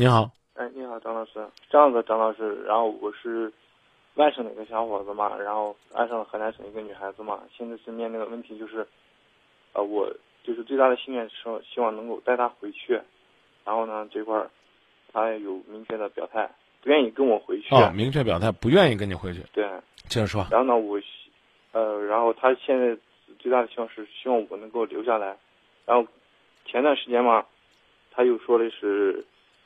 你好，哎，你好，张老师。这样子，张老师，然后我是外省的一个小伙子嘛，然后爱上了河南省一个女孩子嘛，现在是面临的问题就是，呃，我就是最大的心愿是希望能够带她回去，然后呢，这块儿她有明确的表态，不愿意跟我回去。哦，明确表态，不愿意跟你回去。对，接着说。然后呢，我，呃，然后她现在最大的希望是希望我能够留下来，然后前段时间嘛，她又说的是。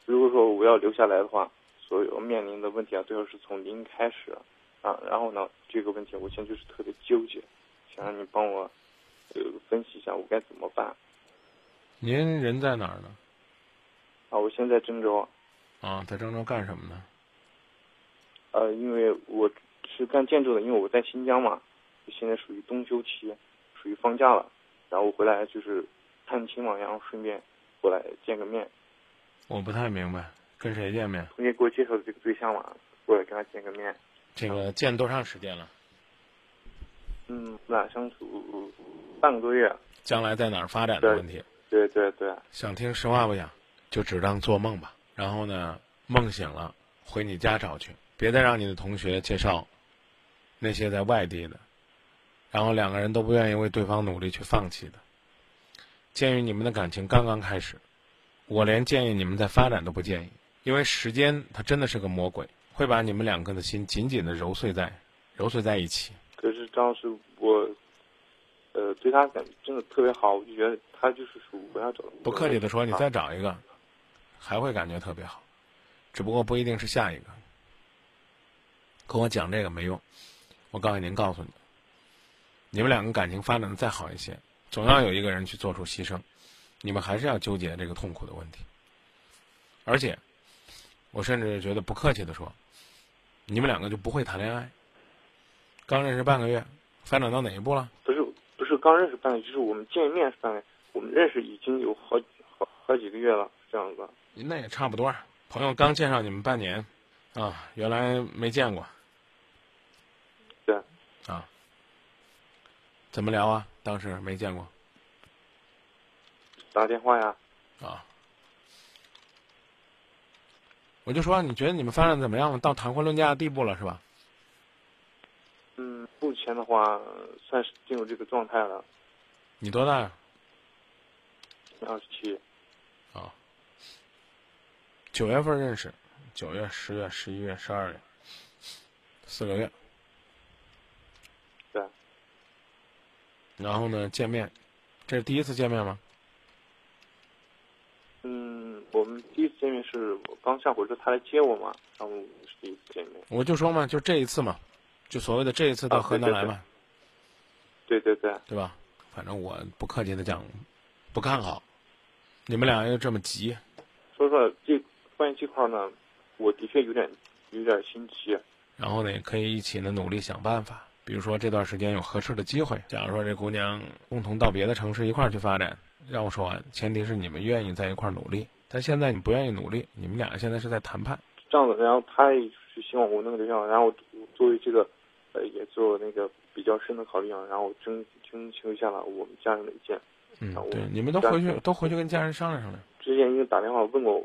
如果说我要留下来的话，所有面临的问题啊，都要是从零开始，啊，然后呢，这个问题我现在就是特别纠结，想让你帮我，呃，分析一下我该怎么办。您人在哪儿呢？啊，我现在郑州。啊，在郑州干什么呢？呃，因为我是干建筑的，因为我在新疆嘛，现在属于冬休期，属于放假了，然后我回来就是探亲嘛，然后顺便过来见个面。我不太明白，跟谁见面？同学给我介绍的这个对象嘛，过来跟他见个面。这个见多长时间了？嗯，俩相处半个多月。将来在哪儿发展的问题？对对对。想听实话不想，就只当做梦吧。然后呢，梦醒了，回你家找去，别再让你的同学介绍那些在外地的，然后两个人都不愿意为对方努力去放弃的。鉴于你们的感情刚刚开始。我连建议你们再发展都不建议，因为时间它真的是个魔鬼，会把你们两个的心紧紧的揉碎在，揉碎在一起。可是张老师，我，呃，对他感真的特别好，我就觉得他就是属我要找。不客气的说，你再找一个，还会感觉特别好，只不过不一定是下一个。跟我讲这个没用，我告诉您，告诉你，你们两个感情发展的再好一些，总要有一个人去做出牺牲。你们还是要纠结这个痛苦的问题，而且，我甚至觉得不客气的说，你们两个就不会谈恋爱。刚认识半个月，发展到哪一步了？不是，不是刚认识半个月，就是我们见面三个月，我们认识已经有好好好几个月了，这样子。那也差不多，朋友刚介绍你们半年，啊，原来没见过。对。啊。怎么聊啊？当时没见过。打电话呀，啊，我就说，你觉得你们发展怎么样了？到谈婚论嫁的地步了，是吧？嗯，目前的话算是进入这个状态了。你多大呀？二十七。啊，九月份认识，九月、十月、十一月、十二月，四个月。对。然后呢？见面，这是第一次见面吗？我们第一次见面是我刚下火车，他来接我嘛，然后是第一次见面。我就说嘛，就这一次嘛，就所谓的这一次到河南来嘛。对对对。对吧？反正我不客气的讲，不看好。你们俩又这么急。说说这关于这块呢，我的确有点有点心急。然后呢，也可以一起呢努力想办法，比如说这段时间有合适的机会，假如说这姑娘共同到别的城市一块儿去发展，让我说完，前提是你们愿意在一块儿努力。但现在你不愿意努力，你们俩现在是在谈判。这样子，然后他也是希望我那个对象，然后作为这个，呃，也做那个比较深的考虑啊，然后征征求一下了我们家人的意见。嗯，对，你们都回去，都回去跟家人商量商量。之前已经打电话问过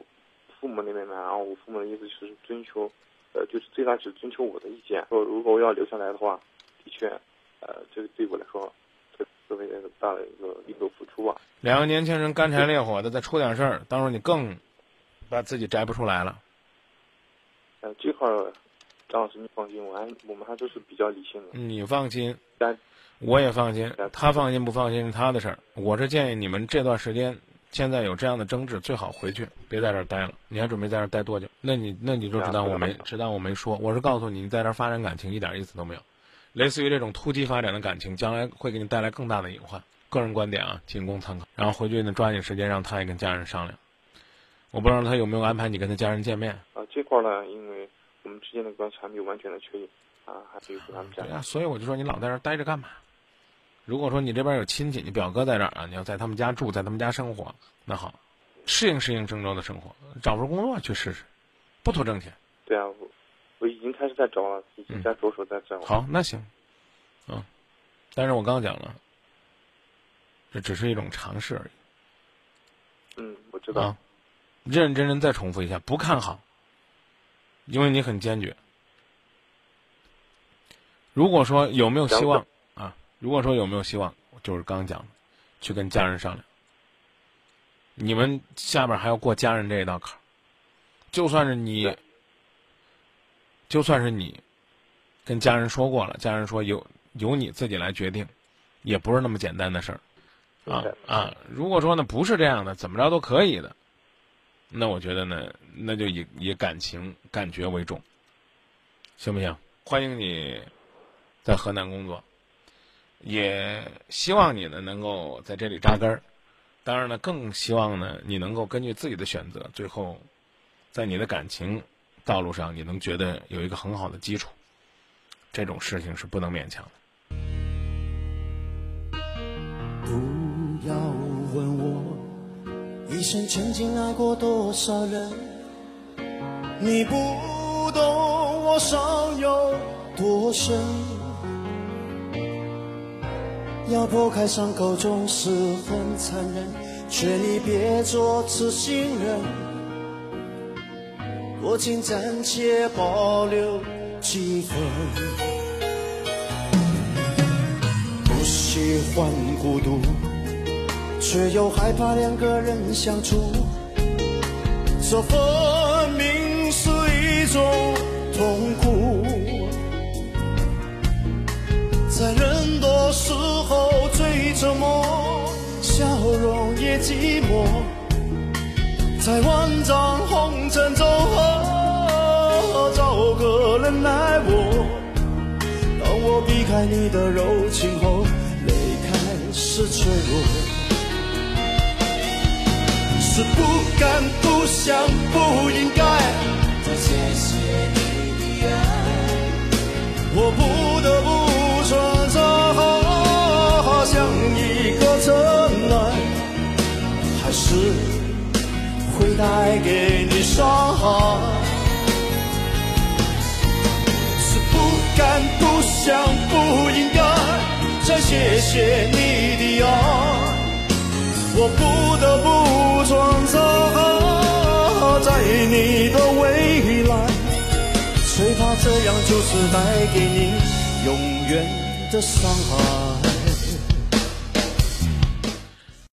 父母那边的，然后我父母的意思是征求，呃，就是最大只征求我的意见，说如果我要留下来的话，的确，呃，这个对我来说。特别大的一个一个付出吧。两个年轻人干柴烈火的，再出点事儿，到时候你更把自己摘不出来了。呃，这块儿张老师你放心，我还我们还都是比较理性的。你放心，但我也放心。他放心不放心是他的事儿。我是建议你们这段时间现在有这样的争执，最好回去，别在这儿待了。你还准备在这儿待多久？那你那你就只当我没只当我没说。我是告诉你，你在这儿发展感情一点意思都没有。类似于这种突击发展的感情，将来会给你带来更大的隐患。个人观点啊，仅供参考。然后回去呢，抓紧时间让他也跟家人商量。我不知道他有没有安排你跟他家人见面。啊，这块呢，因为我们之间的关系还没有完全的确定，啊，还没有跟他们家。对啊，所以我就说你老在这儿待着干嘛？如果说你这边有亲戚，你表哥在这儿啊，你要在他们家住，在他们家生活，那好，适应适应郑州的生活，找份工作去试试，不图挣钱。对啊。我已经开始在找了，已经在着手再找。好，那行，嗯，但是我刚刚讲了，这只是一种尝试而已。嗯，我知道。认认真真再重复一下，不看好，因为你很坚决。如果说有没有希望啊？如果说有没有希望，就是刚讲的，去跟家人商量。你们下边还要过家人这一道坎儿，就算是你，就算是你，跟家人说过了，家人说由由你自己来决定，也不是那么简单的事儿，啊啊！如果说呢不是这样的，怎么着都可以的，那我觉得呢，那就以以感情感觉为重，行不行？欢迎你在河南工作，也希望你呢能够在这里扎根儿。当然呢，更希望呢，你能够根据自己的选择，最后，在你的感情道路上，你能觉得有一个很好的基础。这种事情是不能勉强的。不要问我一生曾经爱过多少人，你不懂我伤有多深。要剖开伤口总是很残忍，劝你别做痴心人，多情暂且保留几分。不喜欢孤独，却又害怕两个人相处，这分明是一种痛苦。在人多时候最折磨，笑容也寂寞。在万丈红尘中，找个人爱我。当我避开你的柔情后，泪开始坠落。是不敢、不想、不应该再谢谢你的爱，我不得不。选择像一个尘埃，还是会带给你伤害？是不敢、不想、不应该再谢谢你的爱，我不得不选择在你的未来，最怕这样就是带给你永远。的伤害。